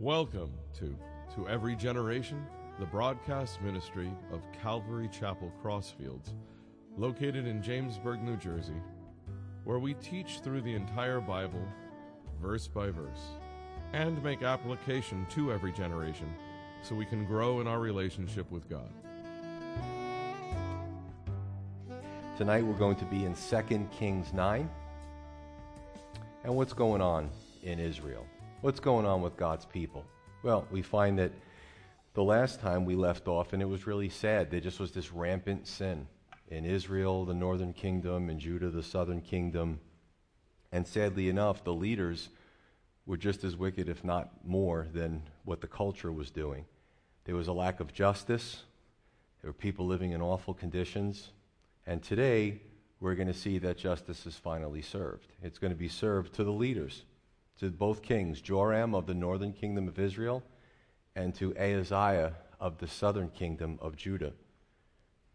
Welcome to To Every Generation, the broadcast ministry of Calvary Chapel Crossfields, located in Jamesburg, New Jersey, where we teach through the entire Bible, verse by verse, and make application to every generation so we can grow in our relationship with God. Tonight we're going to be in 2 Kings 9. And what's going on in Israel? What's going on with God's people? Well, we find that the last time we left off, and it was really sad, there just was this rampant sin in Israel, the northern kingdom, and Judah, the southern kingdom. And sadly enough, the leaders were just as wicked, if not more, than what the culture was doing. There was a lack of justice. There were people living in awful conditions. And today, we're going to see that justice is finally served. It's going to be served to the leaders, to both kings, Joram of the northern kingdom of Israel and to Ahaziah of the southern kingdom of Judah.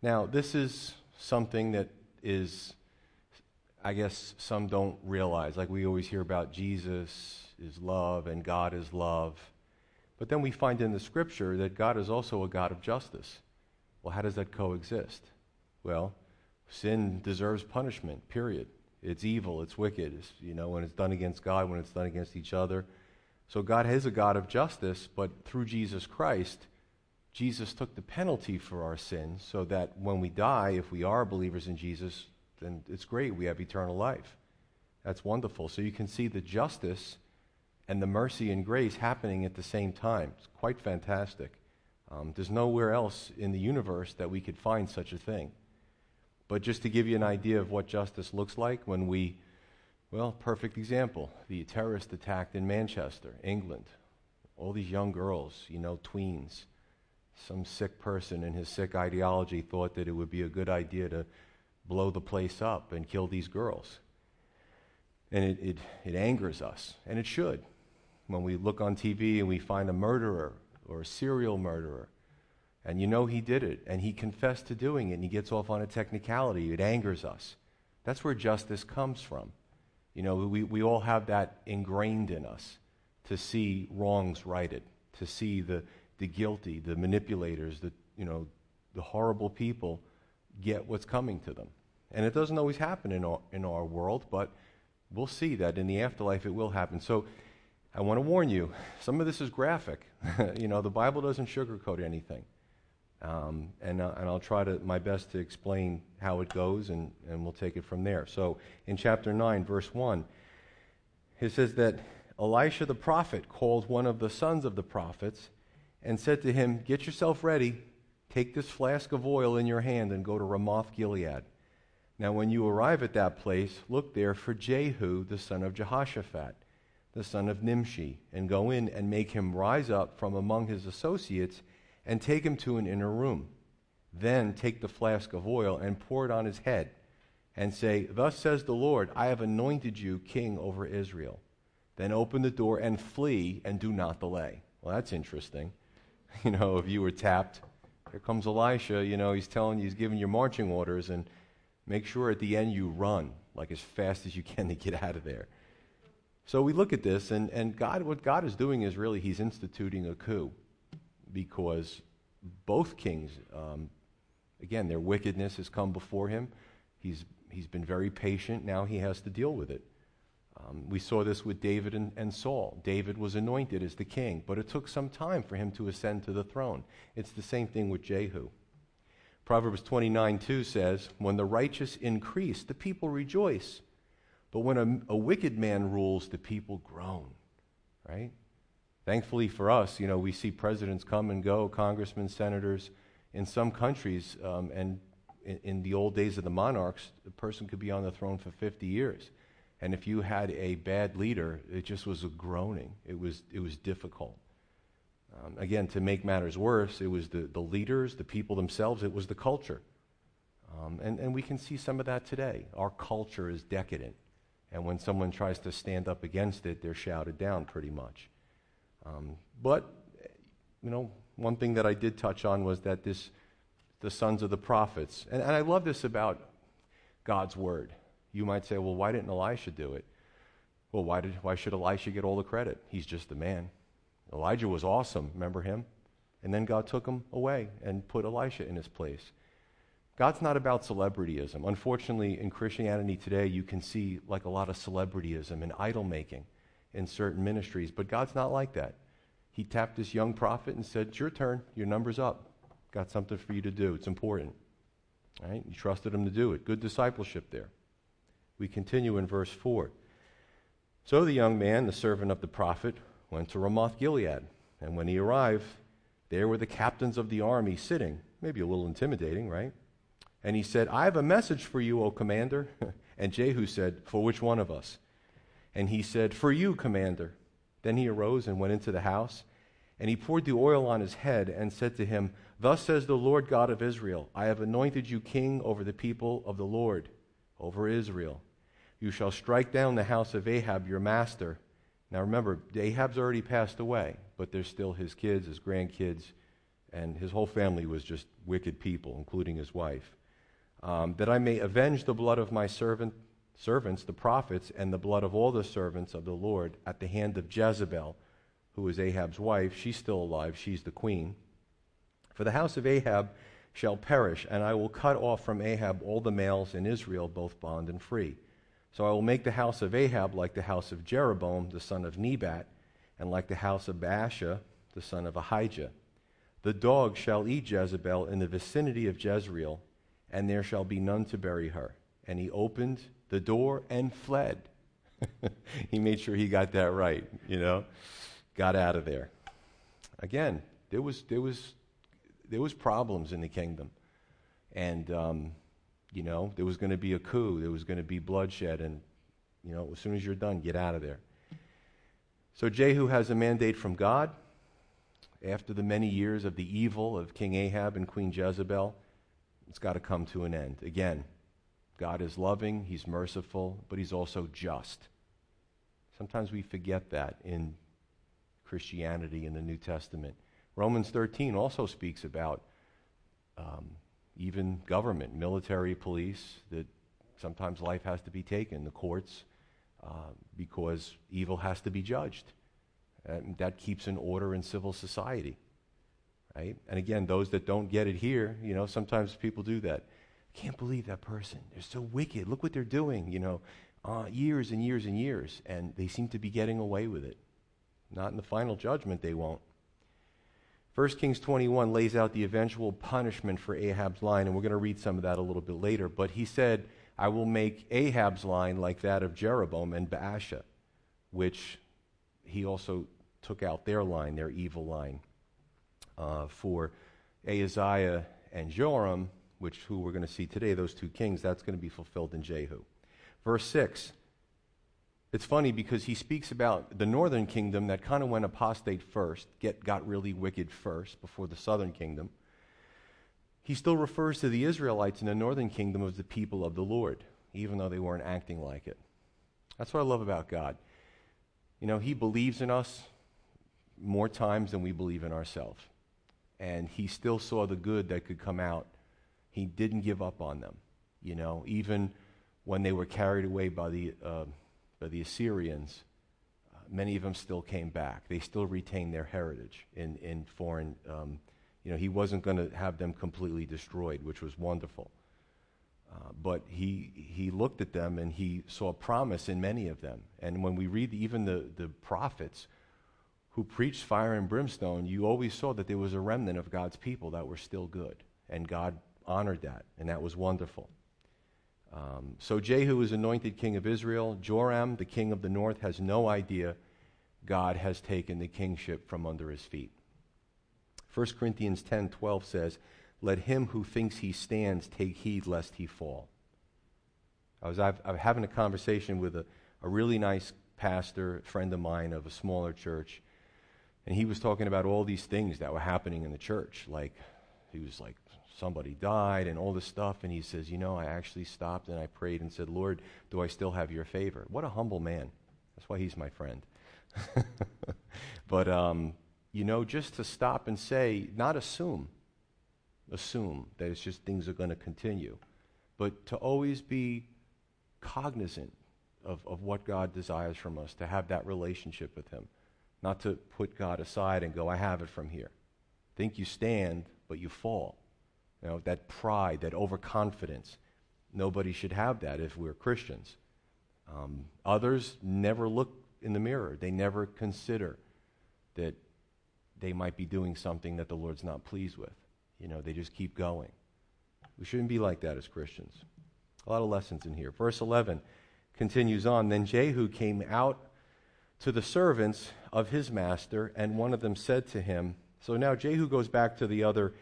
Now, this is something that is, I guess, some don't realize. Like we always hear about Jesus is love and God is love. But then we find in the scripture that God is also a God of justice. Well, how does that coexist? Well, Sin deserves punishment, period. It's evil, it's wicked, it's, you know, when it's done against God, when it's done against each other. So God is a God of justice, but through Jesus Christ, Jesus took the penalty for our sins so that when we die, if we are believers in Jesus, then it's great. We have eternal life. That's wonderful. So you can see the justice and the mercy and grace happening at the same time. It's quite fantastic. Um, there's nowhere else in the universe that we could find such a thing. But just to give you an idea of what justice looks like when we, well, perfect example the terrorist attack in Manchester, England. All these young girls, you know, tweens. Some sick person in his sick ideology thought that it would be a good idea to blow the place up and kill these girls. And it, it, it angers us, and it should. When we look on TV and we find a murderer or a serial murderer, and you know he did it, and he confessed to doing it, and he gets off on a technicality. It angers us. That's where justice comes from. You know, we, we all have that ingrained in us to see wrongs righted, to see the, the guilty, the manipulators, the, you know, the horrible people get what's coming to them. And it doesn't always happen in our, in our world, but we'll see that in the afterlife it will happen. So I want to warn you some of this is graphic. you know, the Bible doesn't sugarcoat anything. Um, and, uh, and I'll try to my best to explain how it goes, and, and we'll take it from there. So, in chapter 9, verse 1, it says that Elisha the prophet called one of the sons of the prophets and said to him, Get yourself ready, take this flask of oil in your hand, and go to Ramoth Gilead. Now, when you arrive at that place, look there for Jehu the son of Jehoshaphat, the son of Nimshi, and go in and make him rise up from among his associates and take him to an inner room. Then take the flask of oil and pour it on his head, and say, Thus says the Lord, I have anointed you king over Israel. Then open the door and flee, and do not delay. Well, that's interesting. You know, if you were tapped, here comes Elisha, you know, he's telling you, he's giving you marching orders, and make sure at the end you run, like as fast as you can to get out of there. So we look at this, and, and God, what God is doing is really, he's instituting a coup because both kings, um, again, their wickedness has come before him. He's, he's been very patient. Now he has to deal with it. Um, we saw this with David and, and, Saul. David was anointed as the king, but it took some time for him to ascend to the throne. It's the same thing with Jehu. Proverbs 29 2 says, When the righteous increase, the people rejoice. But when a, a wicked man rules, the people groan. Right? Thankfully for us, you know, we see presidents come and go, congressmen, senators. In some countries, um, and in, in, the old days of the monarchs, a person could be on the throne for 50 years. And if you had a bad leader, it just was a groaning. It was, it was difficult. Um, again, to make matters worse, it was the, the leaders, the people themselves, it was the culture. Um, and, and we can see some of that today. Our culture is decadent. And when someone tries to stand up against it, they're shouted down pretty much. Um, but, you know, one thing that I did touch on was that this, the sons of the prophets, and, and I love this about God's word. You might say, well, why didn't Elisha do it? Well, why, did, why should Elisha get all the credit? He's just a man. Elijah was awesome, remember him? And then God took him away and put Elisha in his place. God's not about celebrityism. Unfortunately, in Christianity today, you can see like a lot of celebrityism and idol making in certain ministries, but God's not like that. He tapped this young prophet and said, It's your turn. Your number's up. Got something for you to do. It's important. All right? He trusted him to do it. Good discipleship there. We continue in verse 4. So the young man, the servant of the prophet, went to Ramoth Gilead. And when he arrived, there were the captains of the army sitting. Maybe a little intimidating, right? And he said, I have a message for you, O commander. and Jehu said, For which one of us? And he said, For you, commander. Then he arose and went into the house. And he poured the oil on his head and said to him, Thus says the Lord God of Israel I have anointed you king over the people of the Lord, over Israel. You shall strike down the house of Ahab, your master. Now remember, Ahab's already passed away, but there's still his kids, his grandkids, and his whole family was just wicked people, including his wife um, that I may avenge the blood of my servant, servants, the prophets, and the blood of all the servants of the Lord at the hand of Jezebel, who is Ahab's wife. She's still alive, she's the queen. For the house of Ahab shall perish, and I will cut off from Ahab all the males in Israel, both bond and free. So I will make the house of Ahab like the house of Jeroboam, the son of Nebat, and like the house of Baasha, the son of Ahijah. The dog shall eat Jezebel in the vicinity of Jezreel and there shall be none to bury her. And he opened the door and fled. he made sure he got that right, you know, got out of there. Again, there was, there was, there was problems in the kingdom. And, um, you know, there was going to be a coup, there was going to be bloodshed, and, you know, as soon as you're done, get out of there. So Jehu has a mandate from God after the many years of the evil of King Ahab and Queen Jezebel it's got to come to an end. Again, God is loving, He's merciful, but He's also just. Sometimes we forget that in Christianity in the New Testament. Romans 13 also speaks about um, even government, military, police, that sometimes life has to be taken, the courts, uh, because evil has to be judged. And that keeps an order in civil society. Right? And again, those that don't get it here, you know, sometimes people do that. Can't believe that person. They're so wicked. Look what they're doing, you know, uh, years and years and years. And they seem to be getting away with it. Not in the final judgment, they won't. 1 Kings 21 lays out the eventual punishment for Ahab's line, and we're going to read some of that a little bit later. But he said, I will make Ahab's line like that of Jeroboam and Baasha, which he also took out their line, their evil line uh, for Ahaziah and Joram, which who we're going to see today, those two kings, that's going to be fulfilled in Jehu. Verse 6. It's funny because he speaks about the northern kingdom that kind of went apostate first, get, got really wicked first before the southern kingdom. He still refers to the Israelites in the northern kingdom as the people of the Lord, even though they weren't acting like it. That's what I love about God. You know, He believes in us more times than we believe in ourselves and he still saw the good that could come out. He didn't give up on them, you know, even when they were carried away by the, uh, by the Assyrians. Uh, many of them still came back. They still retained their heritage in, in foreign. Um, you know, he wasn't going to have them completely destroyed, which was wonderful. Uh, but he, he looked at them and he saw promise in many of them. And when we read even the, the prophets, who preached fire and brimstone, you always saw that there was a remnant of God's people that were still good. And God honored that, and that was wonderful. Um, so Jehu is anointed king of Israel. Joram, the king of the north, has no idea God has taken the kingship from under his feet. 1 Corinthians 10 12 says, Let him who thinks he stands take heed lest he fall. I was, I've, I'm having a conversation with a, a really nice pastor, friend of mine of a smaller church, and he was talking about all these things that were happening in the church. Like, he was like, somebody died and all this stuff. And he says, You know, I actually stopped and I prayed and said, Lord, do I still have your favor? What a humble man. That's why he's my friend. but, um, you know, just to stop and say, not assume, assume that it's just things are going to continue, but to always be cognizant of, of what God desires from us, to have that relationship with Him not to put God aside and go, I have it from here. Think you stand, but you fall. Know, that pride, that overconfidence. Nobody should have that if we're Christians. Um, others never look in the mirror, they never consider that they might be doing something that the Lord's not pleased with. You know, they just keep going. We shouldn't be like that as Christians. A lot of lessons in here. Verse 11 continues on Then Jehu came out to the servants of his master, and one of them said to him, So now Jehu goes back to the other,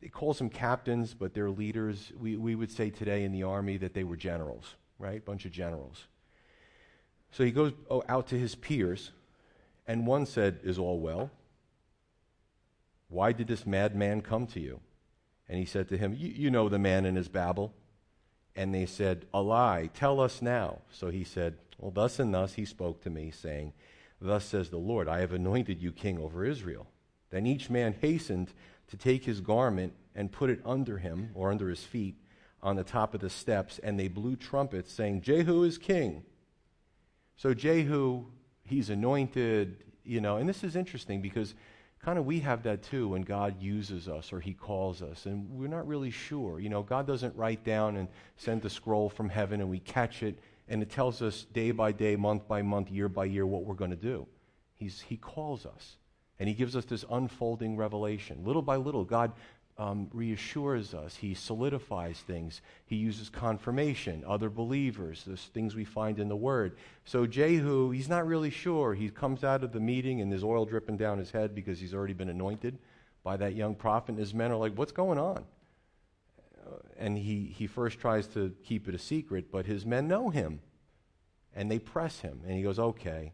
he calls them captains, but they're leaders. We, we would say today in the army that they were generals, right? Bunch of generals. So he goes oh, out to his peers, and one said, Is all well? Why did this madman come to you? And he said to him, You know the man and his babble. And they said, A lie, tell us now. So he said, well, thus and thus he spoke to me, saying, Thus says the Lord, I have anointed you king over Israel. Then each man hastened to take his garment and put it under him, or under his feet, on the top of the steps, and they blew trumpets, saying, Jehu is king. So Jehu, he's anointed, you know, and this is interesting because kind of we have that too when God uses us or he calls us, and we're not really sure. You know, God doesn't write down and send a scroll from heaven and we catch it and it tells us day by day, month by month, year by year what we're going to do. He's, he calls us, and He gives us this unfolding revelation. Little by little, God um, reassures us, He solidifies things, He uses confirmation, other believers, those things we find in the Word. So Jehu, he's not really sure. He comes out of the meeting, and there's oil dripping down his head because he's already been anointed by that young prophet, and his men are like, What's going on? and he, he first tries to keep it a secret, but his men know him. And they press him. And he goes, okay.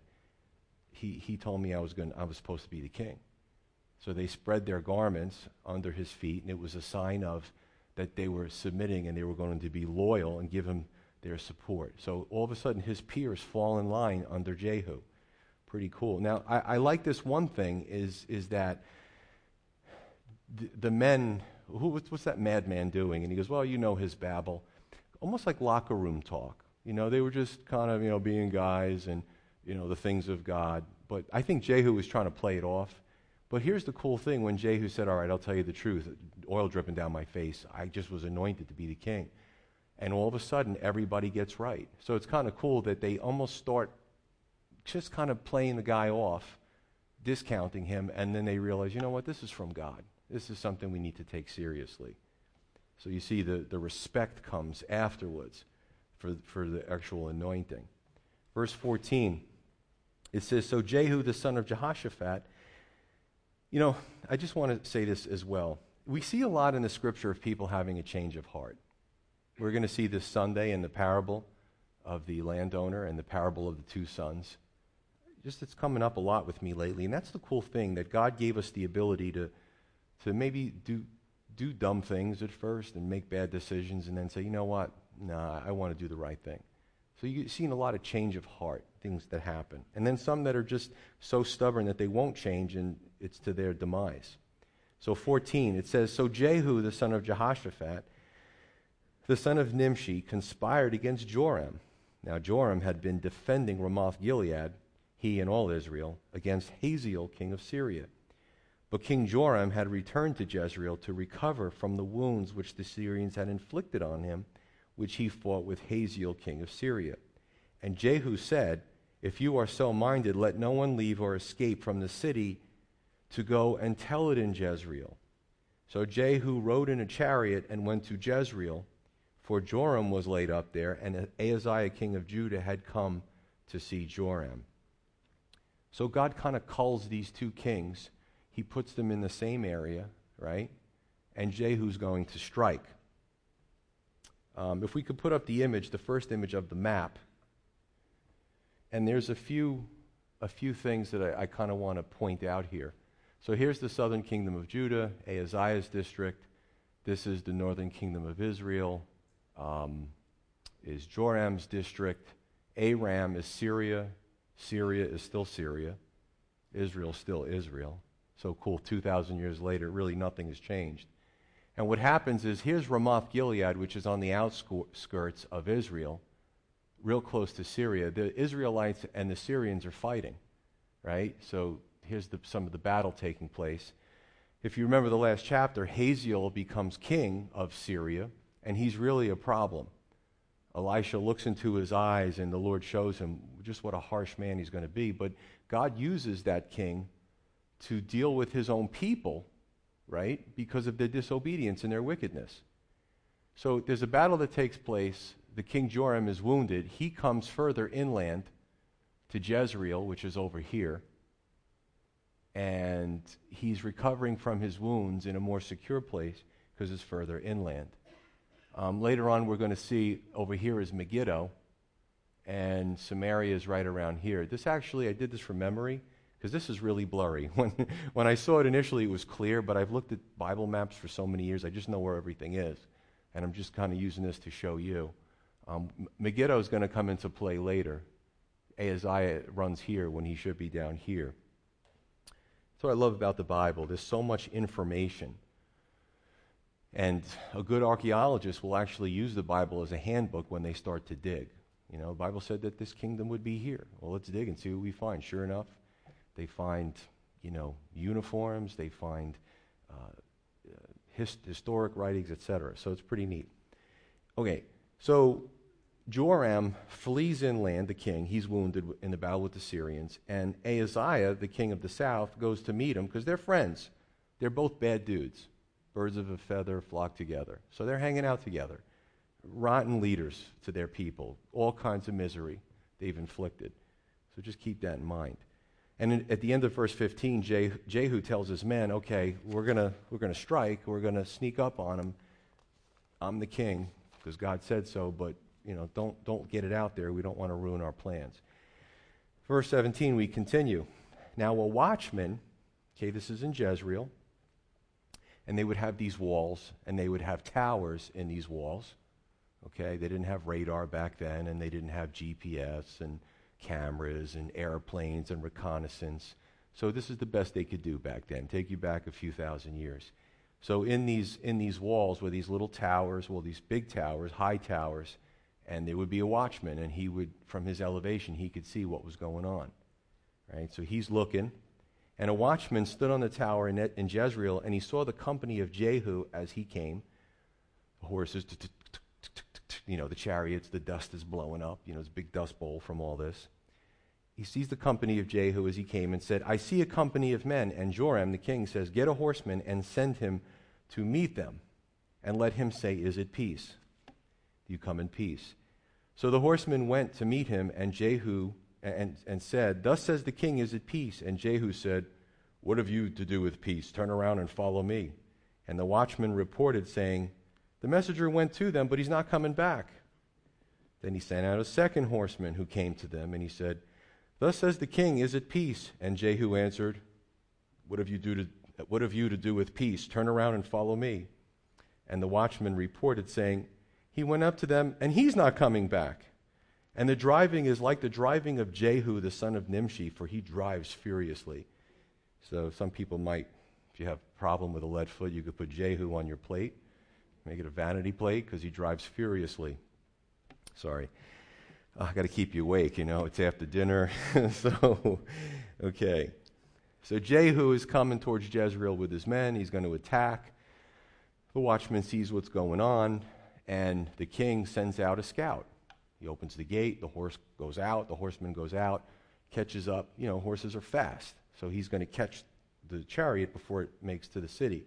He, he told me I was, going, I was supposed to be the king. So they spread their garments under his feet, and it was a sign of that they were submitting and they were going to be loyal and give him their support. So all of a sudden, his peers fall in line under Jehu. Pretty cool. Now, I, I like this one thing is, is that the, the men who, what's, what's that madman doing? And he goes, Well, you know his babble. Almost like locker room talk. You know, they were just kind of, you know, being guys and, you know, the things of God. But I think Jehu was trying to play it off. But here's the cool thing when Jehu said, All right, I'll tell you the truth, oil dripping down my face, I just was anointed to be the king. And all of a sudden, everybody gets right. So it's kind of cool that they almost start just kind of playing the guy off, discounting him, and then they realize, you know what, this is from God. This is something we need to take seriously. So you see, the, the respect comes afterwards for, for the actual anointing. Verse 14, it says So Jehu, the son of Jehoshaphat, you know, I just want to say this as well. We see a lot in the scripture of people having a change of heart. We're going to see this Sunday in the parable of the landowner and the parable of the two sons. Just it's coming up a lot with me lately. And that's the cool thing that God gave us the ability to to maybe do, do dumb things at first and make bad decisions and then say, you know what? Nah, I want to do the right thing. So you've seen a lot of change of heart, things that happen. And then some that are just so stubborn that they won't change and it's to their demise. So 14, it says, So Jehu, the son of Jehoshaphat, the son of Nimshi, conspired against Joram. Now Joram had been defending Ramoth Gilead, he and all Israel, against Hazael, king of Syria. But King Joram had returned to Jezreel to recover from the wounds which the Syrians had inflicted on him, which he fought with Hazael, king of Syria. And Jehu said, If you are so minded, let no one leave or escape from the city to go and tell it in Jezreel. So Jehu rode in a chariot and went to Jezreel, for Joram was laid up there, and Ahaziah, king of Judah, had come to see Joram. So God kind of calls these two kings he puts them in the same area, right? And Jehu's going to strike. Um, if we could put up the image, the first image of the map, and there's a few, a few things that I, I kind of want to point out here. So here's the southern kingdom of Judah, Ahaziah's district. This is the northern kingdom of Israel, um, is Joram's district. Aram is Syria. Syria is still Syria. Israel still Israel so cool 2,000 years later, really nothing has changed. And what happens is here's Ramoth Gilead, which is on the outskirts of Israel, real close to Syria. The Israelites and the Syrians are fighting. right? So here's the, some of the battle taking place. If you remember the last chapter, Hazael becomes king of Syria, and he's really a problem. Elisha looks into his eyes, and the Lord shows him just what a harsh man he's going to be. But God uses that king to deal with his own people, right? Because of their disobedience and their wickedness. So there's a battle that takes place. The king Joram is wounded. He comes further inland to Jezreel, which is over here. And he's recovering from his wounds in a more secure place because it's further inland. Um, later on, we're going to see over here is Megiddo, and Samaria is right around here. This actually, I did this from memory because this is really blurry. When, when I saw it initially, it was clear, but I've looked at Bible maps for so many years, I just know where everything is. And I'm just kind of using this to show you. Um, Megiddo is going to come into play later. Ahaziah runs here when he should be down here. That's what I love about the Bible. There's so much information. And a good archaeologist will actually use the Bible as a handbook when they start to dig. You know, the Bible said that this kingdom would be here. Well, let's dig and see what we find. Sure enough, they find, you know, uniforms, they find uh, his, historic writings, etc. So it's pretty neat. Okay, so Joram flees inland, the king. He's wounded in the battle with the Syrians. And Ahaziah, the king of the south, goes to meet him because they're friends. They're both bad dudes. Birds of a feather flock together. So they're hanging out together. Rotten leaders to their people. All kinds of misery they've inflicted. So just keep that in mind. And at the end of verse 15, Jehu, tells his men, okay, we're going we're gonna strike. We're going to sneak up on him. I'm the king because God said so, but you know, don't, don't get it out there. We don't want to ruin our plans. Verse 17, we continue. Now, a watchman, okay, this is in Jezreel, and they would have these walls, and they would have towers in these walls. Okay, they didn't have radar back then, and they didn't have GPS and cameras and airplanes and reconnaissance. So this is the best they could do back then. Take you back a few thousand years. So in these in these walls were these little towers, well, these big towers, high towers, and there would be a watchman, and he would, from his elevation, he could see what was going on. Right. So he's looking, and a watchman stood on the tower in, in Jezreel, and he saw the company of Jehu as he came. The horses, you know, the chariots, the dust is blowing up. You know, a big dust bowl from all this. He sees the company of Jehu as he came and said, I see a company of men. And Joram, the king, says, Get a horseman and send him to meet them, and let him say, Is it peace? You come in peace? So the horseman went to meet him, and Jehu and, and said, Thus says the king, Is it peace? And Jehu said, What have you to do with peace? Turn around and follow me. And the watchman reported, saying, The messenger went to them, but he's not coming back. Then he sent out a second horseman who came to them, and he said, Thus says the king, Is it peace? And Jehu answered, What have you, do to, what have you to do with peace? Turn around and follow me. And the watchman reported, saying, He went up to them, and he's not coming back. And the driving is like the driving of Jehu, the son of Nimshi, for he drives furiously. So some people might, if you have a problem with a lead foot, you could put Jehu on your plate, make it a vanity plate, because he drives furiously. Sorry. Oh, I got to keep you awake, you know, it's after dinner. so, okay. So Jehu is coming towards Jezreel with his men. He's going to attack. The watchman sees what's going on, and the king sends out a scout. He opens the gate, the horse goes out, the horseman goes out, catches up. You know, horses are fast, so he's going to catch the chariot before it makes to the city.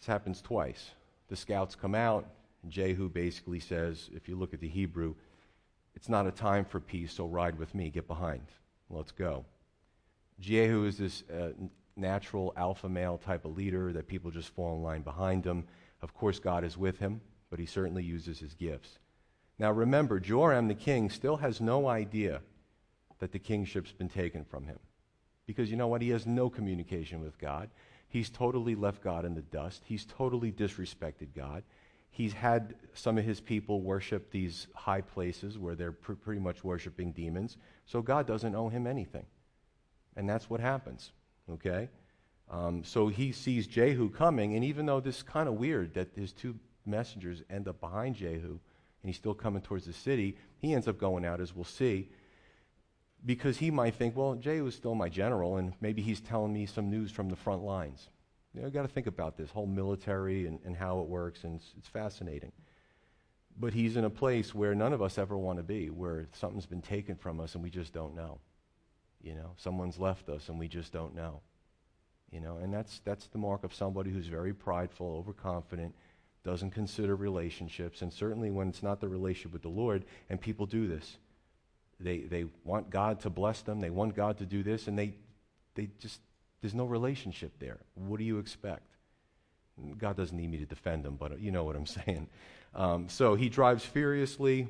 This happens twice. The scouts come out, and Jehu basically says, if you look at the Hebrew, it's not a time for peace, so ride with me. Get behind. Let's go. Jehu is this uh, natural alpha male type of leader that people just fall in line behind him. Of course, God is with him, but he certainly uses his gifts. Now remember, Joram the king still has no idea that the kingship's been taken from him. Because you know what? He has no communication with God. He's totally left God in the dust. He's totally disrespected God. He's had some of his people worship these high places where they're pr- pretty much worshiping demons. So God doesn't owe him anything. And that's what happens. Okay? Um, so he sees Jehu coming, and even though this is kind of weird that his two messengers end up behind Jehu and he's still coming towards the city, he ends up going out, as we'll see. because he might think, well, Jehu is still my general, and maybe he's telling me some news from the front lines. You know, got to think about this whole military and, and how it works, and it's, it's fascinating. But he's in a place where none of us ever want to be, where something's been taken from us and we just don't know. You know, someone's left us and we just don't know. You know, and that's that's the mark of somebody who's very prideful, overconfident, doesn't consider relationships, and certainly when it's not the relationship with the Lord, and people do this. They they want God to bless them, they want God to do this, and they they just there's no relationship there. What do you expect? God doesn't need me to defend him, but you know what I'm saying. Um, so he drives furiously.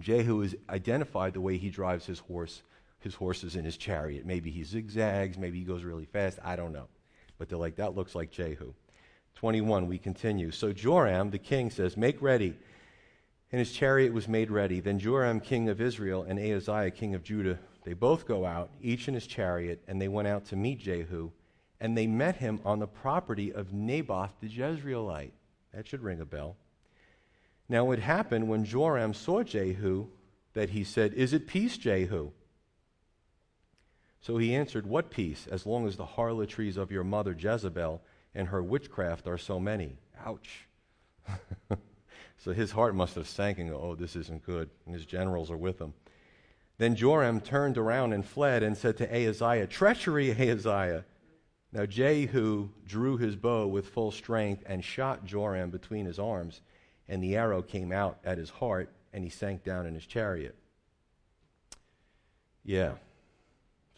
Jehu is identified the way he drives his horse, his horses in his chariot. Maybe he zigzags, maybe he goes really fast. I don't know. But they're like, that looks like Jehu. 21, we continue. So Joram, the king, says, Make ready. And his chariot was made ready. Then Joram, king of Israel, and Ahaziah, king of Judah, they both go out, each in his chariot, and they went out to meet Jehu. And they met him on the property of Naboth the Jezreelite. That should ring a bell. Now it happened when Joram saw Jehu that he said, Is it peace, Jehu? So he answered, What peace, as long as the harlotries of your mother Jezebel and her witchcraft are so many? Ouch. so his heart must have sank and go, Oh, this isn't good. And his generals are with him. Then Joram turned around and fled and said to Ahaziah, Treachery, Ahaziah. Now Jehu drew his bow with full strength and shot Joram between his arms and the arrow came out at his heart, and he sank down in his chariot. Yeah.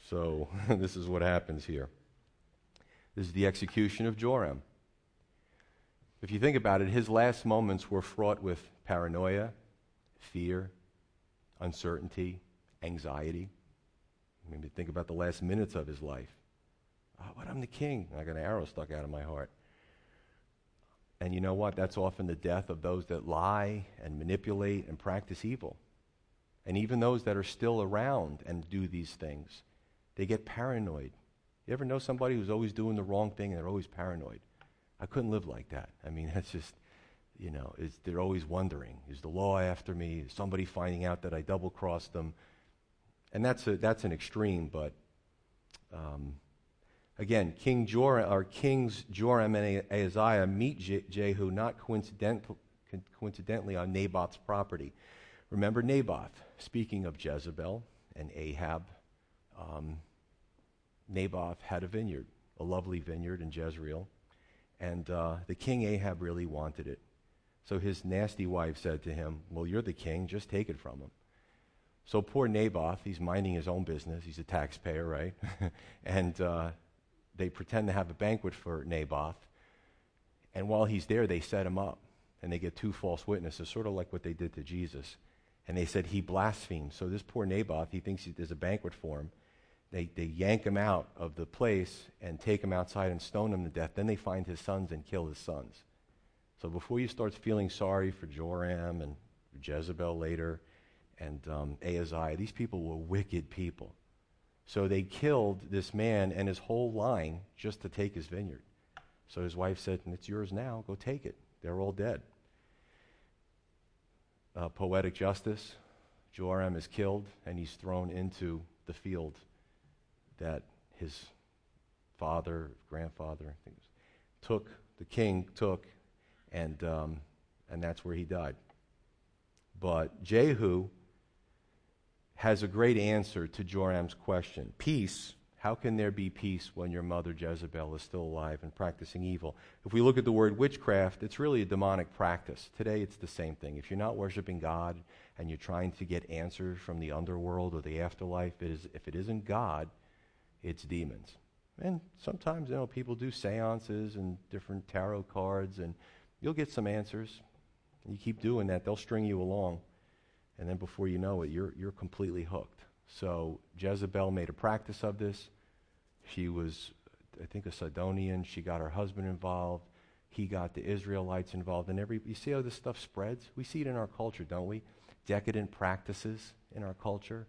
So this is what happens here. This is the execution of Joram. If you think about it, his last moments were fraught with paranoia, fear, uncertainty, anxiety. Maybe think about the last minutes of his life. Oh, but I'm the king. I got an arrow stuck out of my heart. And you know what? That's often the death of those that lie and manipulate and practice evil. And even those that are still around and do these things, they get paranoid. You ever know somebody who's always doing the wrong thing and they're always paranoid? I couldn't live like that. I mean, that's just, you know, they're always wondering is the law after me? Is somebody finding out that I double crossed them? And that's, a, that's an extreme, but um, Again, King Joram, or Kings Joram and Ahaziah meet Jehu not coincident, coincidentally on Naboth's property. Remember Naboth, speaking of Jezebel and Ahab, um, Naboth had a vineyard, a lovely vineyard in Jezreel, and uh, the king Ahab really wanted it. So his nasty wife said to him, Well, you're the king, just take it from him. So poor Naboth, he's minding his own business. He's a taxpayer, right? and uh, they pretend to have a banquet for Naboth. And while he's there, they set him up. And they get two false witnesses, sort of like what they did to Jesus. And they said he blasphemed. So this poor Naboth, he thinks there's a banquet for him. They, they yank him out of the place and take him outside and stone him to death. Then they find his sons and kill his sons. So before you start feeling sorry for Joram and Jezebel later and um, Ahaziah, these people were wicked people. So they killed this man and his whole line just to take his vineyard. So his wife said, It's yours now. Go take it. They're all dead. Uh, poetic justice Joram is killed and he's thrown into the field that his father, grandfather, I think was, took, the king took, and, um, and that's where he died. But Jehu has a great answer to Joram's question. Peace, how can there be peace when your mother Jezebel is still alive and practicing evil? If we look at the word witchcraft, it's really a demonic practice. Today it's the same thing. If you're not worshiping God and you're trying to get answers from the underworld or the afterlife, it is, if it isn't God, it's demons. And sometimes, you know, people do seances and different tarot cards, and you'll get some answers. You keep doing that, they'll string you along and then before you know it, you're, you're completely hooked. So Jezebel made a practice of this. She was, I think, a Sidonian. She got her husband involved. He got the Israelites involved. And every, you see how this stuff spreads? We see it in our culture, don't we? Decadent practices in our culture,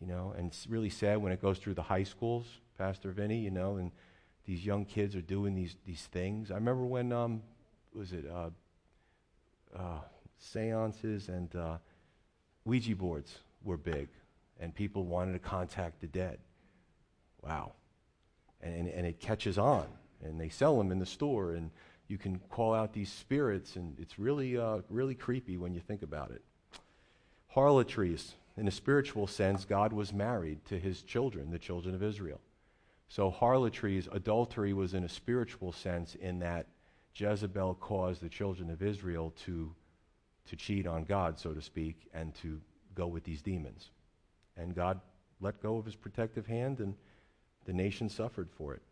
you know, and it's really sad when it goes through the high schools, Pastor Vinny, you know, and these young kids are doing these, these things. I remember when, um, was it, uh, uh, seances and uh, Ouija boards were big. and people wanted to contact the dead. Wow. And, and, and it catches on, and they sell them in the store, and you can call out these spirits, and it's really, uh, really creepy when you think about it. Harlotries, in a spiritual sense, God was married to his children, the children of Israel. So, harlotries, adultery was in a spiritual sense, in that Jezebel caused the children of Israel to, to cheat on God, so to speak, and to go with these demons. And God let go of his protective hand, and the nation suffered for it.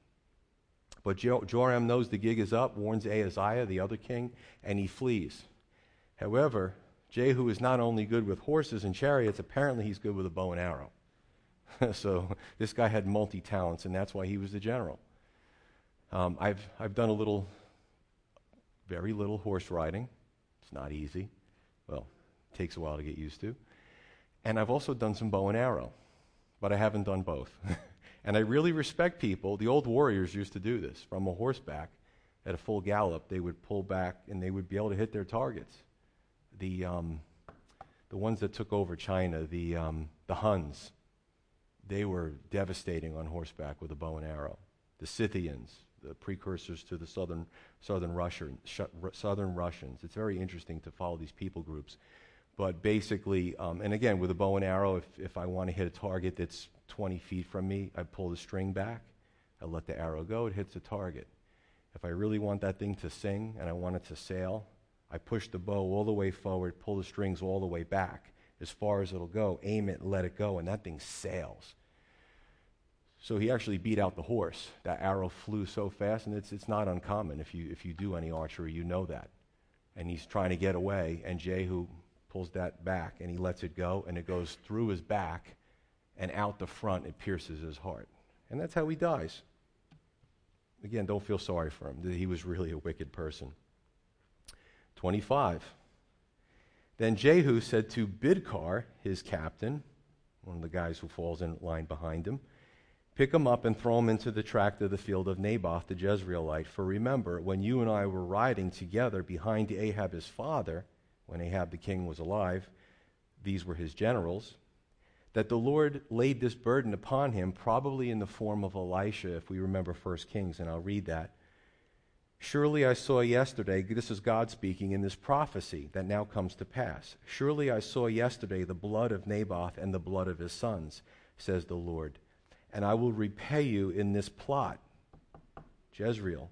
But Joram knows the gig is up, warns Ahaziah, the other king, and he flees. However, Jehu is not only good with horses and chariots, apparently he's good with a bow and arrow. so this guy had multi talents, and that's why he was the general. Um, I've, I've done a little, very little horse riding. It's not easy. Takes a while to get used to. And I've also done some bow and arrow, but I haven't done both. and I really respect people. The old warriors used to do this from a horseback at a full gallop. They would pull back and they would be able to hit their targets. The, um, the ones that took over China, the, um, the Huns, they were devastating on horseback with a bow and arrow. The Scythians, the precursors to the southern, southern, Russian, sh- southern Russians. It's very interesting to follow these people groups. But basically, um, and again, with a bow and arrow, if, if I want to hit a target that's 20 feet from me, I pull the string back, I let the arrow go, it hits the target. If I really want that thing to sing and I want it to sail, I push the bow all the way forward, pull the strings all the way back as far as it'll go, aim it, let it go, and that thing sails. So he actually beat out the horse. That arrow flew so fast, and it's, it's not uncommon. If you, if you do any archery, you know that. And he's trying to get away, and Jehu pulls that back and he lets it go, and it goes through his back and out the front. It pierces his heart. And that's how he dies. Again, don't feel sorry for him. He was really a wicked person. 25. Then Jehu said to Bidkar, his captain, one of the guys who falls in line behind him, Pick him up and throw him into the tract of the field of Naboth the Jezreelite. For remember, when you and I were riding together behind Ahab his father, when Ahab the king was alive, these were his generals, that the Lord laid this burden upon him, probably in the form of Elisha, if we remember 1 Kings, and I'll read that. Surely I saw yesterday, this is God speaking in this prophecy that now comes to pass. Surely I saw yesterday the blood of Naboth and the blood of his sons, says the Lord, and I will repay you in this plot. Jezreel,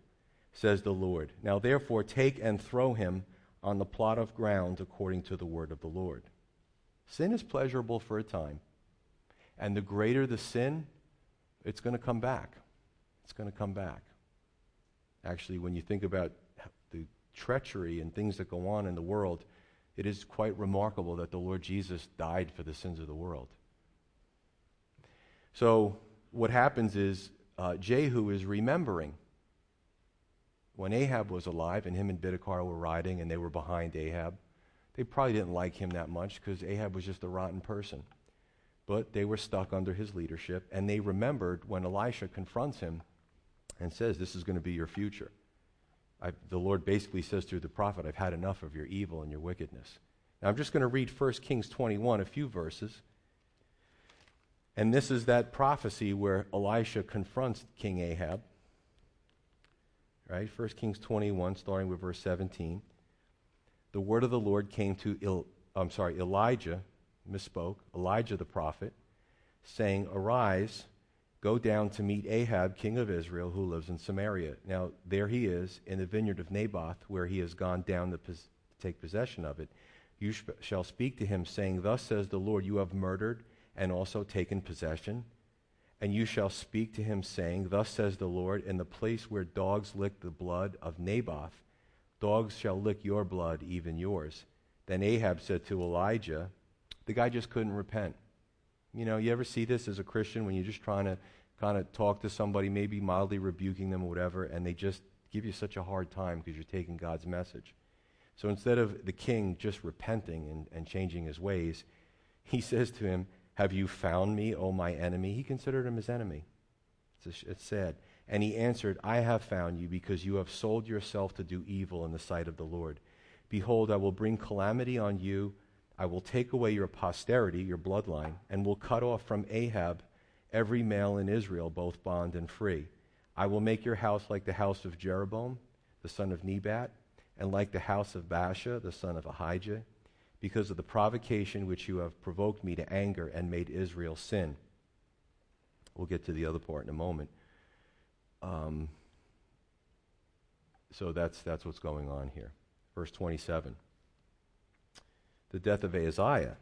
says the Lord. Now therefore take and throw him on the plot of ground according to the word of the Lord. Sin is pleasurable for a time, and the greater the sin, it's going to come back. It's going to come back. Actually, when you think about the treachery and things that go on in the world, it is quite remarkable that the Lord Jesus died for the sins of the world. So, what happens is uh, Jehu is remembering when Ahab was alive and him and Bidkar were riding and they were behind Ahab, they probably didn't like him that much because Ahab was just a rotten person. But they were stuck under his leadership and they remembered when Elisha confronts him and says, This is going to be your future. I've, the Lord basically says through the prophet, I've had enough of your evil and your wickedness. Now I'm just going to read 1 Kings 21, a few verses. And this is that prophecy where Elisha confronts King Ahab right? 1 Kings 21, starting with verse 17. The word of the Lord came to, Il, I'm sorry, Elijah, misspoke, Elijah the prophet, saying, Arise, go down to meet Ahab, king of Israel, who lives in Samaria. Now, there he is in the vineyard of Naboth, where he has gone down to pos- take possession of it. You sh- shall speak to him, saying, Thus says the Lord, you have murdered and also taken possession and you shall speak to him, saying, Thus says the Lord, in the place where dogs lick the blood of Naboth, dogs shall lick your blood, even yours. Then Ahab said to Elijah, The guy just couldn't repent. You know, you ever see this as a Christian when you're just trying to kind of talk to somebody, maybe mildly rebuking them or whatever, and they just give you such a hard time because you're taking God's message. So instead of the king just repenting and, and changing his ways, he says to him, have you found me, O my enemy? He considered him his enemy. It's sad. And he answered, I have found you because you have sold yourself to do evil in the sight of the Lord. Behold, I will bring calamity on you I will take away your posterity, your bloodline, and will cut off from Ahab every male in Israel, both bond and free. I will make your house like the house of Jeroboam, the son of Nebat, and like the house of Baasha, the son of Ahijah, because of the provocation which you have provoked me to anger and made Israel sin. We'll get to the other part in a moment. Um, so that's, that's what's going on here. Verse 27. The death of Ahaziah.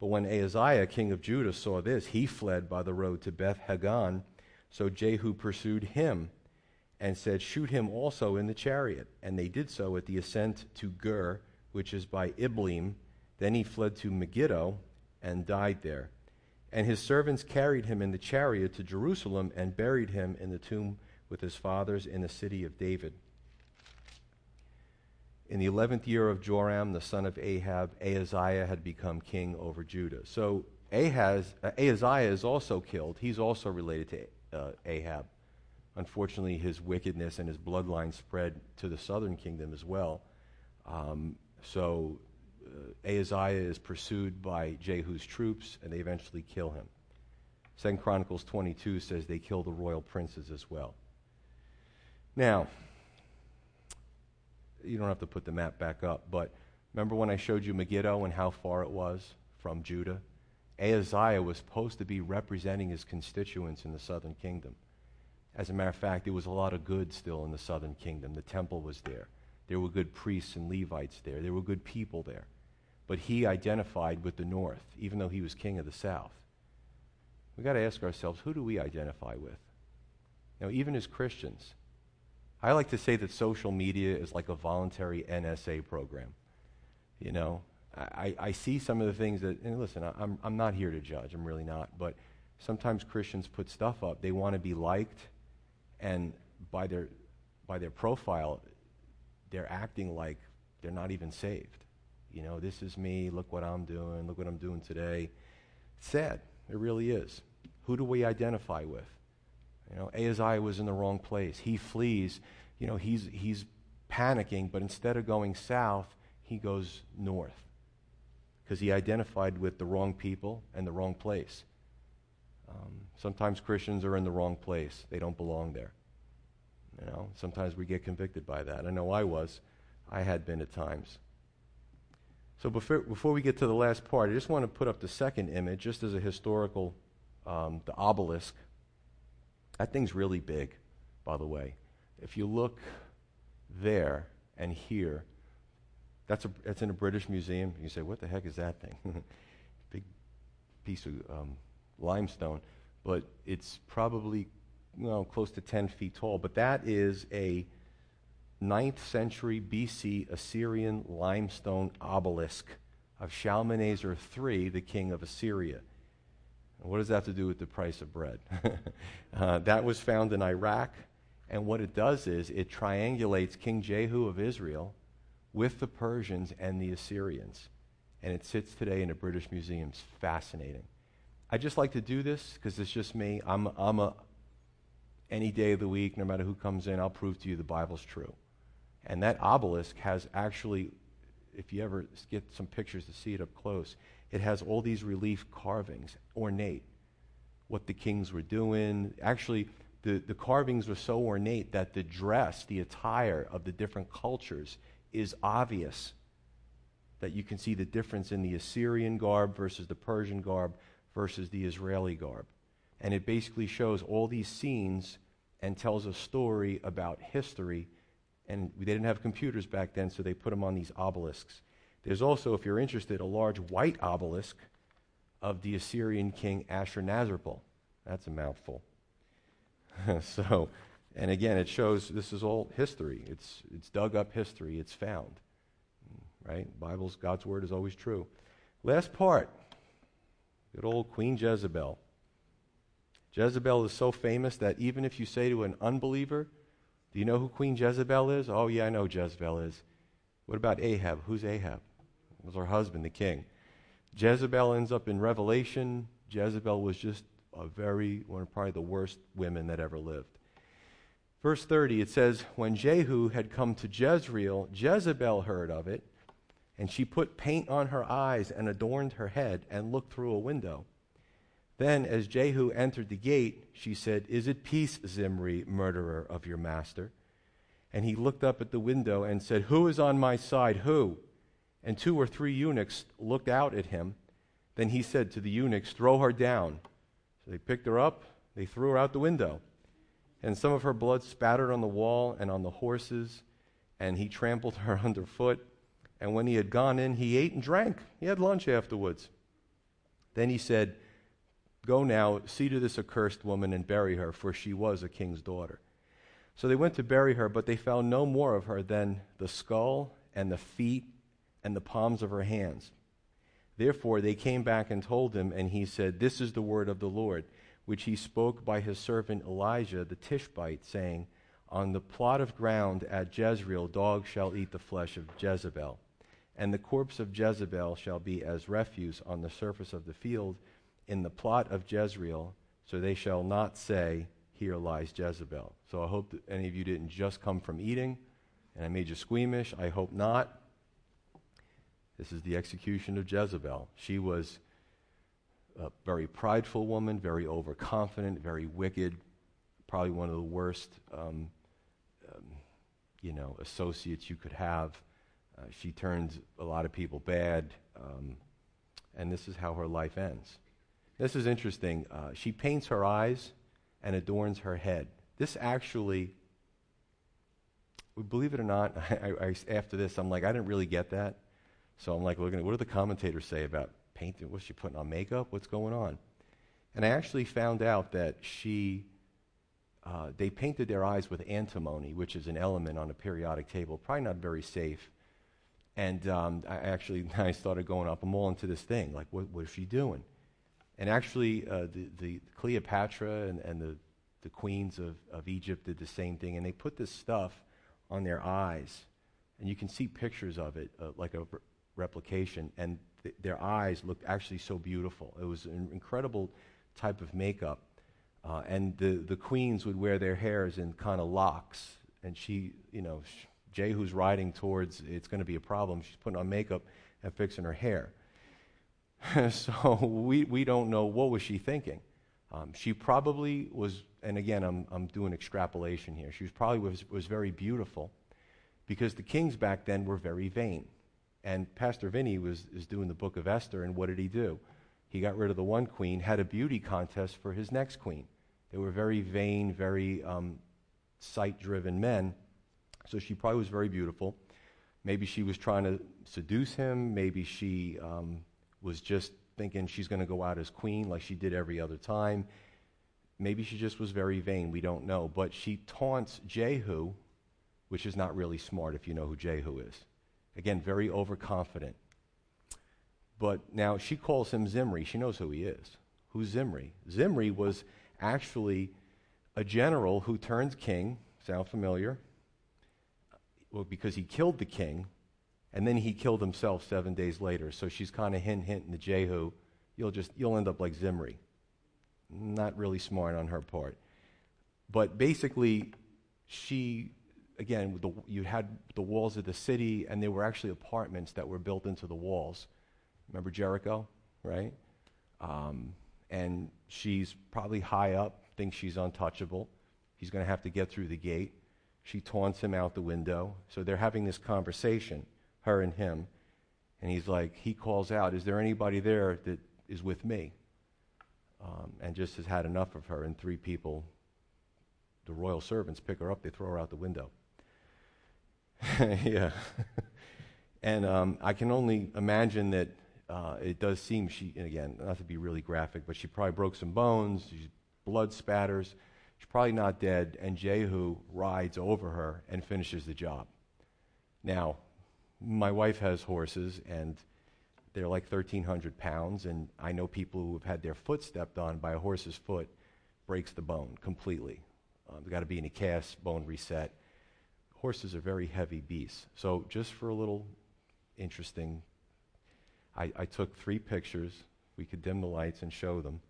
But when Ahaziah, king of Judah, saw this, he fled by the road to Beth Haggan. So Jehu pursued him and said, Shoot him also in the chariot. And they did so at the ascent to Gur, which is by Ibleam. Then he fled to Megiddo and died there. And his servants carried him in the chariot to Jerusalem and buried him in the tomb with his fathers in the city of David. In the eleventh year of Joram, the son of Ahab, Ahaziah had become king over Judah. So Ahaz, uh, Ahaziah is also killed. He's also related to uh, Ahab. Unfortunately, his wickedness and his bloodline spread to the southern kingdom as well. Um, so Uh, Ahaziah is pursued by Jehu's troops, and they eventually kill him. Second Chronicles 22 says they kill the royal princes as well. Now, you don't have to put the map back up, but remember when I showed you Megiddo and how far it was from Judah? Ahaziah was supposed to be representing his constituents in the southern kingdom. As a matter of fact, there was a lot of good still in the southern kingdom. The temple was there. There were good priests and Levites there. There were good people there. But he identified with the north, even though he was king of the south. We've got to ask ourselves who do we identify with? Now, even as Christians, I like to say that social media is like a voluntary NSA program. You know, I, I see some of the things that, and listen, I'm, I'm not here to judge, I'm really not, but sometimes Christians put stuff up. They want to be liked, and by their, by their profile, they're acting like they're not even saved. You know, this is me, look what I'm doing, look what I'm doing today. It's sad. It really is. Who do we identify with? You know, Ahaziah was in the wrong place. He flees. You know, he's, he's panicking, but instead of going south, he goes north because he identified with the wrong people and the wrong place. Um, sometimes Christians are in the wrong place, they don't belong there. You know, sometimes we get convicted by that. I know I was. I had been at times. So before, before we get to the last part, I just want to put up the second image, just as a historical, um, the obelisk that thing's really big, by the way. If you look there and here, that's, a, that's in a British museum. You say, what the heck is that thing? big piece of um, limestone. But it's probably well, close to 10 feet tall. But that is a 9th century BC Assyrian limestone obelisk of Shalmaneser III, the king of Assyria. What does that have to do with the price of bread? uh, that was found in Iraq, and what it does is it triangulates King Jehu of Israel with the Persians and the Assyrians. And it sits today in a British museum. It's fascinating. I just like to do this because it's just me. I'm, I'm a, any day of the week, no matter who comes in, I'll prove to you the Bible's true. And that obelisk has actually, if you ever get some pictures to see it up close, it has all these relief carvings, ornate, what the kings were doing. Actually, the, the carvings were so ornate that the dress, the attire of the different cultures is obvious. That you can see the difference in the Assyrian garb versus the Persian garb versus the Israeli garb. And it basically shows all these scenes and tells a story about history. And they didn't have computers back then, so they put them on these obelisks. There's also, if you're interested, a large white obelisk of the Assyrian king Ashurnazirpal. That's a mouthful. so, and again, it shows this is all history. It's, it's dug up history. It's found. Right? Bible's, God's word is always true. Last part. Good old Queen Jezebel. Jezebel is so famous that even if you say to an unbeliever, Do you know who Queen Jezebel is? Oh, yeah, I know Jezebel is. What about Ahab? Who's Ahab? was her husband, the king. Jezebel ends up in Revelation. Jezebel was just a very, one of probably the worst women that ever lived. Verse 30, it says, When Jehu had come to Jezreel, Jezebel heard of it, And she put paint on her eyes and adorned her head and looked through a window. Then, as Jehu entered the gate, she said, Is it peace, Zimri, murderer of your master? And he looked up at the window and said, Who is on my side? Who? And two or three eunuchs looked out at him. Then he said to the eunuchs, Throw her down. So they picked her up, they threw her out the window. And some of her blood spattered on the wall and on the horses, and he trampled her underfoot. And when he had gone in, he ate and drank. He had lunch afterwards. Then he said, Go now, see to this accursed woman and bury her, for she was a king's daughter. So they went to bury her, but they found no more of her than the skull and the feet and the palms of her hands. Therefore they came back and told him, and he said, This is the word of the Lord, which he spoke by his servant Elijah the Tishbite, saying, On the plot of ground at Jezreel dogs shall eat the flesh of Jezebel, and the corpse of Jezebel shall be as refuse on the surface of the field in the plot of Jezreel, so they shall not say, Here lies Jezebel. So I hope that any of you didn't just come from eating and I made you squeamish. I hope not. This is the execution of Jezebel. She was a very prideful woman, very overconfident, very wicked, probably one of the worst, um, um, you know, associates you could have. Uh, she turns a lot of people bad, um, and this is how her life ends. This is interesting. Uh, she paints her eyes and adorns her head. This actually, believe it or not, I, I, after this, I'm like, I didn't really get that. So I'm like, looking at what do the commentators say about painting? What's she putting on makeup? What's going on? And I actually found out that she, uh, they painted their eyes with antimony, which is an element on a periodic table, probably not very safe. And um, I actually, I started going up. I'm all into this thing. Like, what, what is she doing? And actually, uh, the, the Cleopatra and, and the, the queens of, of Egypt did the same thing, and they put this stuff on their eyes. And you can see pictures of it, uh, like a re- replication, and th- their eyes looked actually so beautiful. It was an incredible type of makeup. Uh, and the, the queens would wear their hairs in kind of locks. And she, you know, Jehu's riding towards it's going to be a problem. She's putting on makeup and fixing her hair. so we, we don't know what was she thinking. Um, she probably was, and again, I'm, I'm doing extrapolation here. She was probably was, was very beautiful because the kings back then were very vain. And Pastor Vinny was is doing the book of Esther, and what did he do? He got rid of the one queen, had a beauty contest for his next queen. They were very vain, very um, sight driven men. So she probably was very beautiful. Maybe she was trying to seduce him. Maybe she um, was just thinking she's going to go out as queen like she did every other time. Maybe she just was very vain. We don't know. But she taunts Jehu, which is not really smart if you know who Jehu is. Again, very overconfident. But now she calls him Zimri. She knows who he is. Who's Zimri? Zimri was actually a general who turns king. Sound familiar? Well, because he killed the king and then he killed himself seven days later. So she's kind of hint, hinting to Jehu, you'll just you'll end up like Zimri. Not really smart on her part, but basically, she again the, you had the walls of the city, and they were actually apartments that were built into the walls. Remember Jericho, right? Um, and she's probably high up, thinks she's untouchable. He's going to have to get through the gate. She taunts him out the window. So they're having this conversation her and him. And he's like, he calls out, Is there anybody there that is with me? Um, and just has had enough of her. And three people, the royal servants, pick her up, they throw her out the window. yeah. and um, I can only imagine that uh, it does seem she, and again, not to be really graphic, but she probably broke some bones, she's blood spatters. She's probably not dead, and Jehu rides over her and finishes the job. Now, my wife has horses, and they're like 1,300 pounds, and I know people who have had their foot stepped on by a horse's foot breaks the bone completely. Um, they've got to be in a cast, bone reset. Horses are very heavy beasts. So, just for a little interesting, I, I took three pictures. We could dim the lights and show them.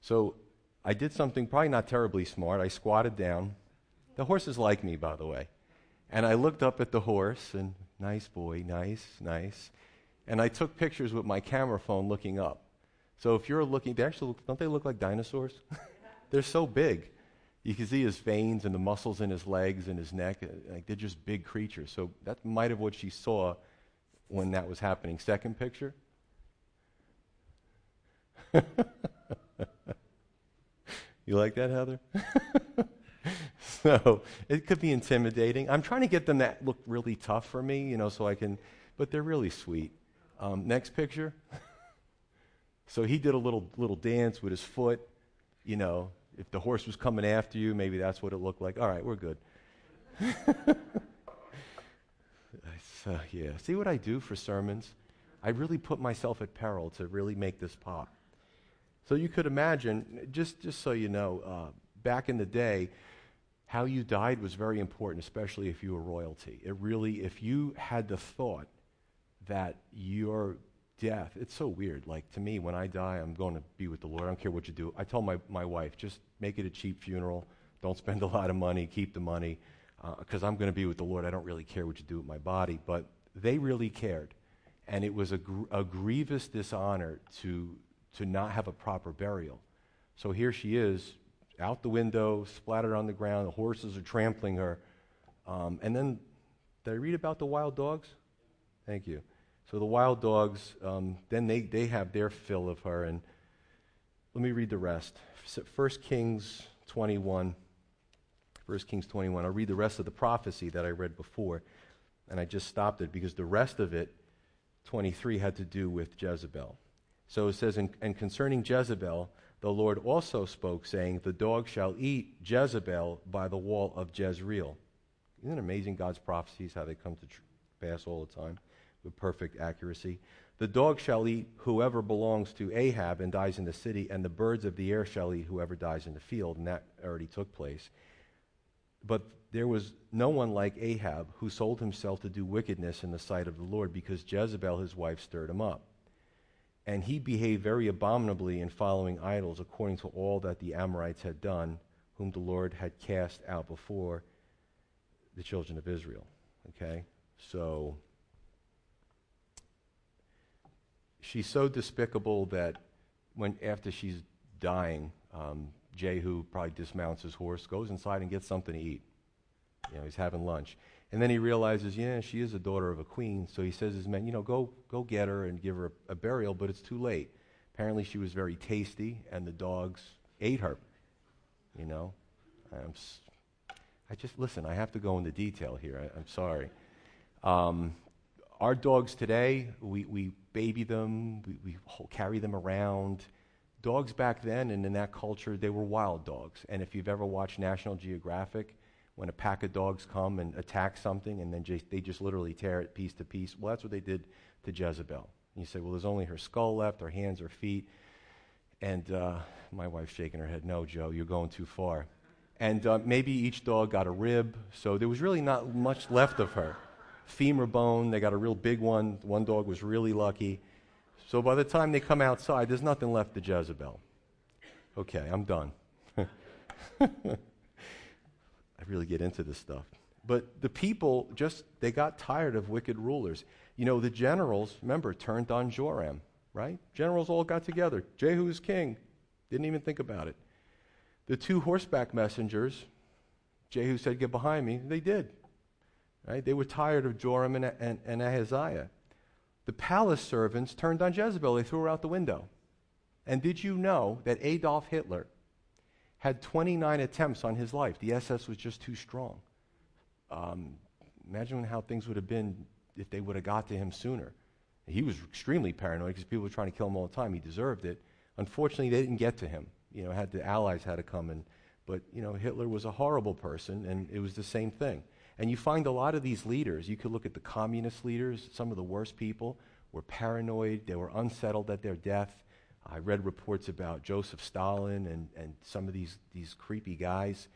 So, I did something probably not terribly smart. I squatted down. The horses like me, by the way. And I looked up at the horse, and Nice boy, nice, nice. And I took pictures with my camera phone looking up. So if you're looking, they actually look, don't they look like dinosaurs? they're so big. You can see his veins and the muscles in his legs and his neck. Uh, like they're just big creatures. So that might have what she saw when that was happening. Second picture. you like that, Heather? so it could be intimidating. I'm trying to get them that look really tough for me, you know, so I can, but they're really sweet. Um, next picture. so he did a little little dance with his foot, you know. If the horse was coming after you, maybe that's what it looked like. All right, we're good. uh, yeah. See what I do for sermons? I really put myself at peril to really make this pop. So you could imagine, just, just so you know, uh, back in the day, how you died was very important, especially if you were royalty. It really, if you had the thought that your death, it's so weird. Like to me, when I die, I'm going to be with the Lord. I don't care what you do. I told my, my wife, just make it a cheap funeral. Don't spend a lot of money. Keep the money because uh, I'm going to be with the Lord. I don't really care what you do with my body. But they really cared. And it was a, gr- a grievous dishonor to, to not have a proper burial. So here she is, out the window, splattered on the ground. The horses are trampling her. Um, and then, did I read about the wild dogs? Thank you. So the wild dogs, um, then they, they have their fill of her. And let me read the rest. 1 Kings 21. 1 Kings 21. I'll read the rest of the prophecy that I read before. And I just stopped it because the rest of it, 23, had to do with Jezebel. So it says, And, and concerning Jezebel, the Lord also spoke, saying, The dog shall eat Jezebel by the wall of Jezreel. Isn't it amazing God's prophecies, how they come to tr- pass all the time with perfect accuracy? The dog shall eat whoever belongs to Ahab and dies in the city, and the birds of the air shall eat whoever dies in the field. And that already took place. But there was no one like Ahab who sold himself to do wickedness in the sight of the Lord because Jezebel, his wife, stirred him up. And he behaved very abominably in following idols according to all that the Amorites had done, whom the Lord had cast out before the children of Israel. Okay? So she's so despicable that when after she's dying, um, Jehu probably dismounts his horse, goes inside and gets something to eat. You know, he's having lunch. And then he realizes, yeah, she is a daughter of a queen. So he says his men, you know, go, go get her and give her a, a burial, but it's too late. Apparently she was very tasty, and the dogs ate her. You know? I'm, I just, listen, I have to go into detail here. I, am sorry. Um, our dogs today, we, we baby them, we, we carry them around dogs back then and in that culture, they were wild dogs. And if you've ever watched National Geographic, when a pack of dogs come and attack something and then just, they just literally tear it piece to piece, well, that's what they did to Jezebel. And you say, well, there's only her skull left, her hands, her feet. And uh, my wife's shaking her head, no, Joe, you're going too far. And uh, maybe each dog got a rib, so there was really not much left of her. Femur bone, they got a real big one. One dog was really lucky. So by the time they come outside, there's nothing left to Jezebel. Okay, I'm done. I really get into this stuff. But the people just, they got tired of wicked rulers. You know, the generals, remember, turned on Joram, right? Generals all got together. Jehu's king. Didn't even think about it. The two horseback messengers, Jehu said, Get behind me. They did. Right? They were tired of Joram and, and, and Ahaziah the palace servants turned on Jezebel. They threw her out the window. And did you know that Adolf Hitler had 29 attempts on his life? The SS was just too strong. Um, imagine how things would have been if they would have got to him sooner. He was extremely paranoid because people were trying to kill him all the time. He deserved it. Unfortunately, they didn't get to him. You know, had the Allies had to come and, but you know, Hitler was a horrible person, and it was the same thing. And you find a lot of these leaders, you could look at the communist leaders, some of the worst people were paranoid, they were unsettled at their death. I read reports about Joseph Stalin and, and some of these, these creepy guys.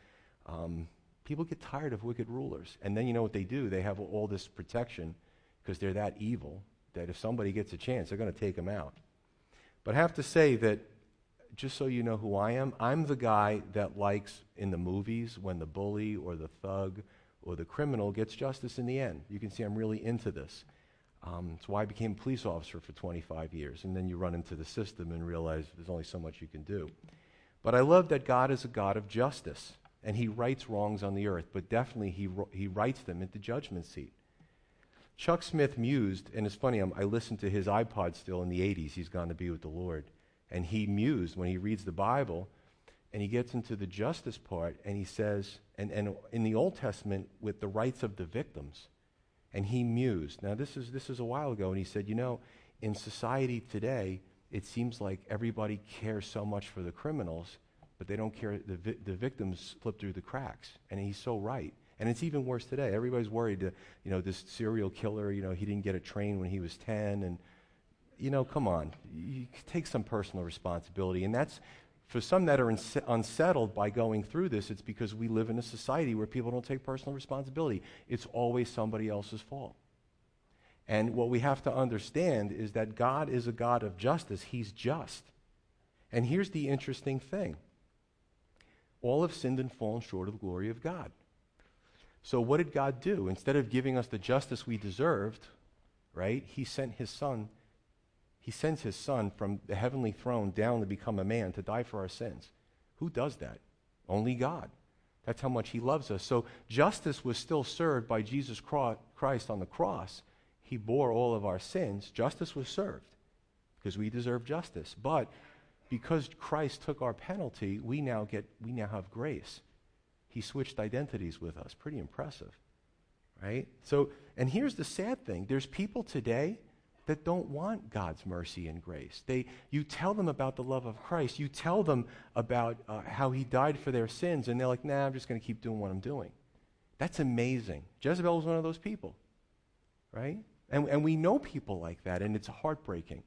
Um, people get tired of wicked rulers. And then you know what they do? They have all this protection because they're that evil that if somebody gets a chance, they're going to take them out. But I have to say that, just so you know who I am, I'm the guy that likes in the movies when the bully or the thug or the criminal gets justice in the end. You can see I'm really into this. Um, it's why I became a police officer for 25 years. And then you run into the system and realize there's only so much you can do. But I love that God is a God of justice, and He rights wrongs on the earth, but definitely He, he rights them at the judgment seat. Chuck Smith mused, and it's funny, I'm, i listened to his iPod still in the 80s. He's gone to be with the Lord. And he mused when he reads the Bible, and he gets into the justice part, and he says, and, and in the Old Testament, with the rights of the victims, and he mused. Now, this is, this is a while ago, and he said, You know, in society today, it seems like everybody cares so much for the criminals, but they don't care. The, vi- the victims slip through the cracks. And he's so right. And it's even worse today. Everybody's worried, that, you know, this serial killer, you know, he didn't get a train when he was 10. And, you know, come on. You take some personal responsibility. And that's, for some that are unsettled by going through this, it's because we live in a society where people don't take personal responsibility. It's always somebody else's fault. And what we have to understand is that God is a God of justice, He's just. And here's the interesting thing all have sinned and fallen short of the glory of God. So, what did God do? Instead of giving us the justice we deserved, right, He sent His Son he sends his son from the heavenly throne down to become a man to die for our sins. Who does that? Only God. That's how much he loves us. So justice was still served by Jesus Christ on the cross. He bore all of our sins. Justice was served because we deserve justice. But because Christ took our penalty, we now get we now have grace. He switched identities with us. Pretty impressive. Right? So, and here's the sad thing. There's people today that don't want God's mercy and grace. They, you tell them about the love of Christ. You tell them about uh, how he died for their sins, and they're like, nah, I'm just going to keep doing what I'm doing. That's amazing. Jezebel was one of those people, right? And, and we know people like that, and it's heartbreaking.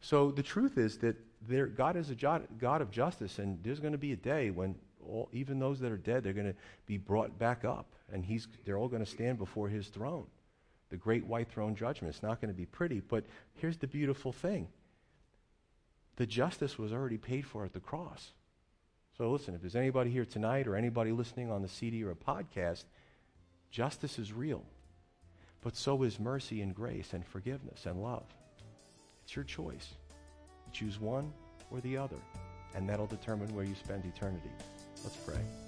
So the truth is that there, God is a God of justice, and there's going to be a day when all, even those that are dead, they're going to be brought back up, and he's, they're all going to stand before his throne the great white throne judgment. It's not going to be pretty, but here's the beautiful thing the justice was already paid for at the cross. So listen, if there's anybody here tonight or anybody listening on the CD or a podcast, justice is real. But so is mercy and grace and forgiveness and love. It's your choice. choose one or the other, and that'll determine where you spend eternity. Let's pray.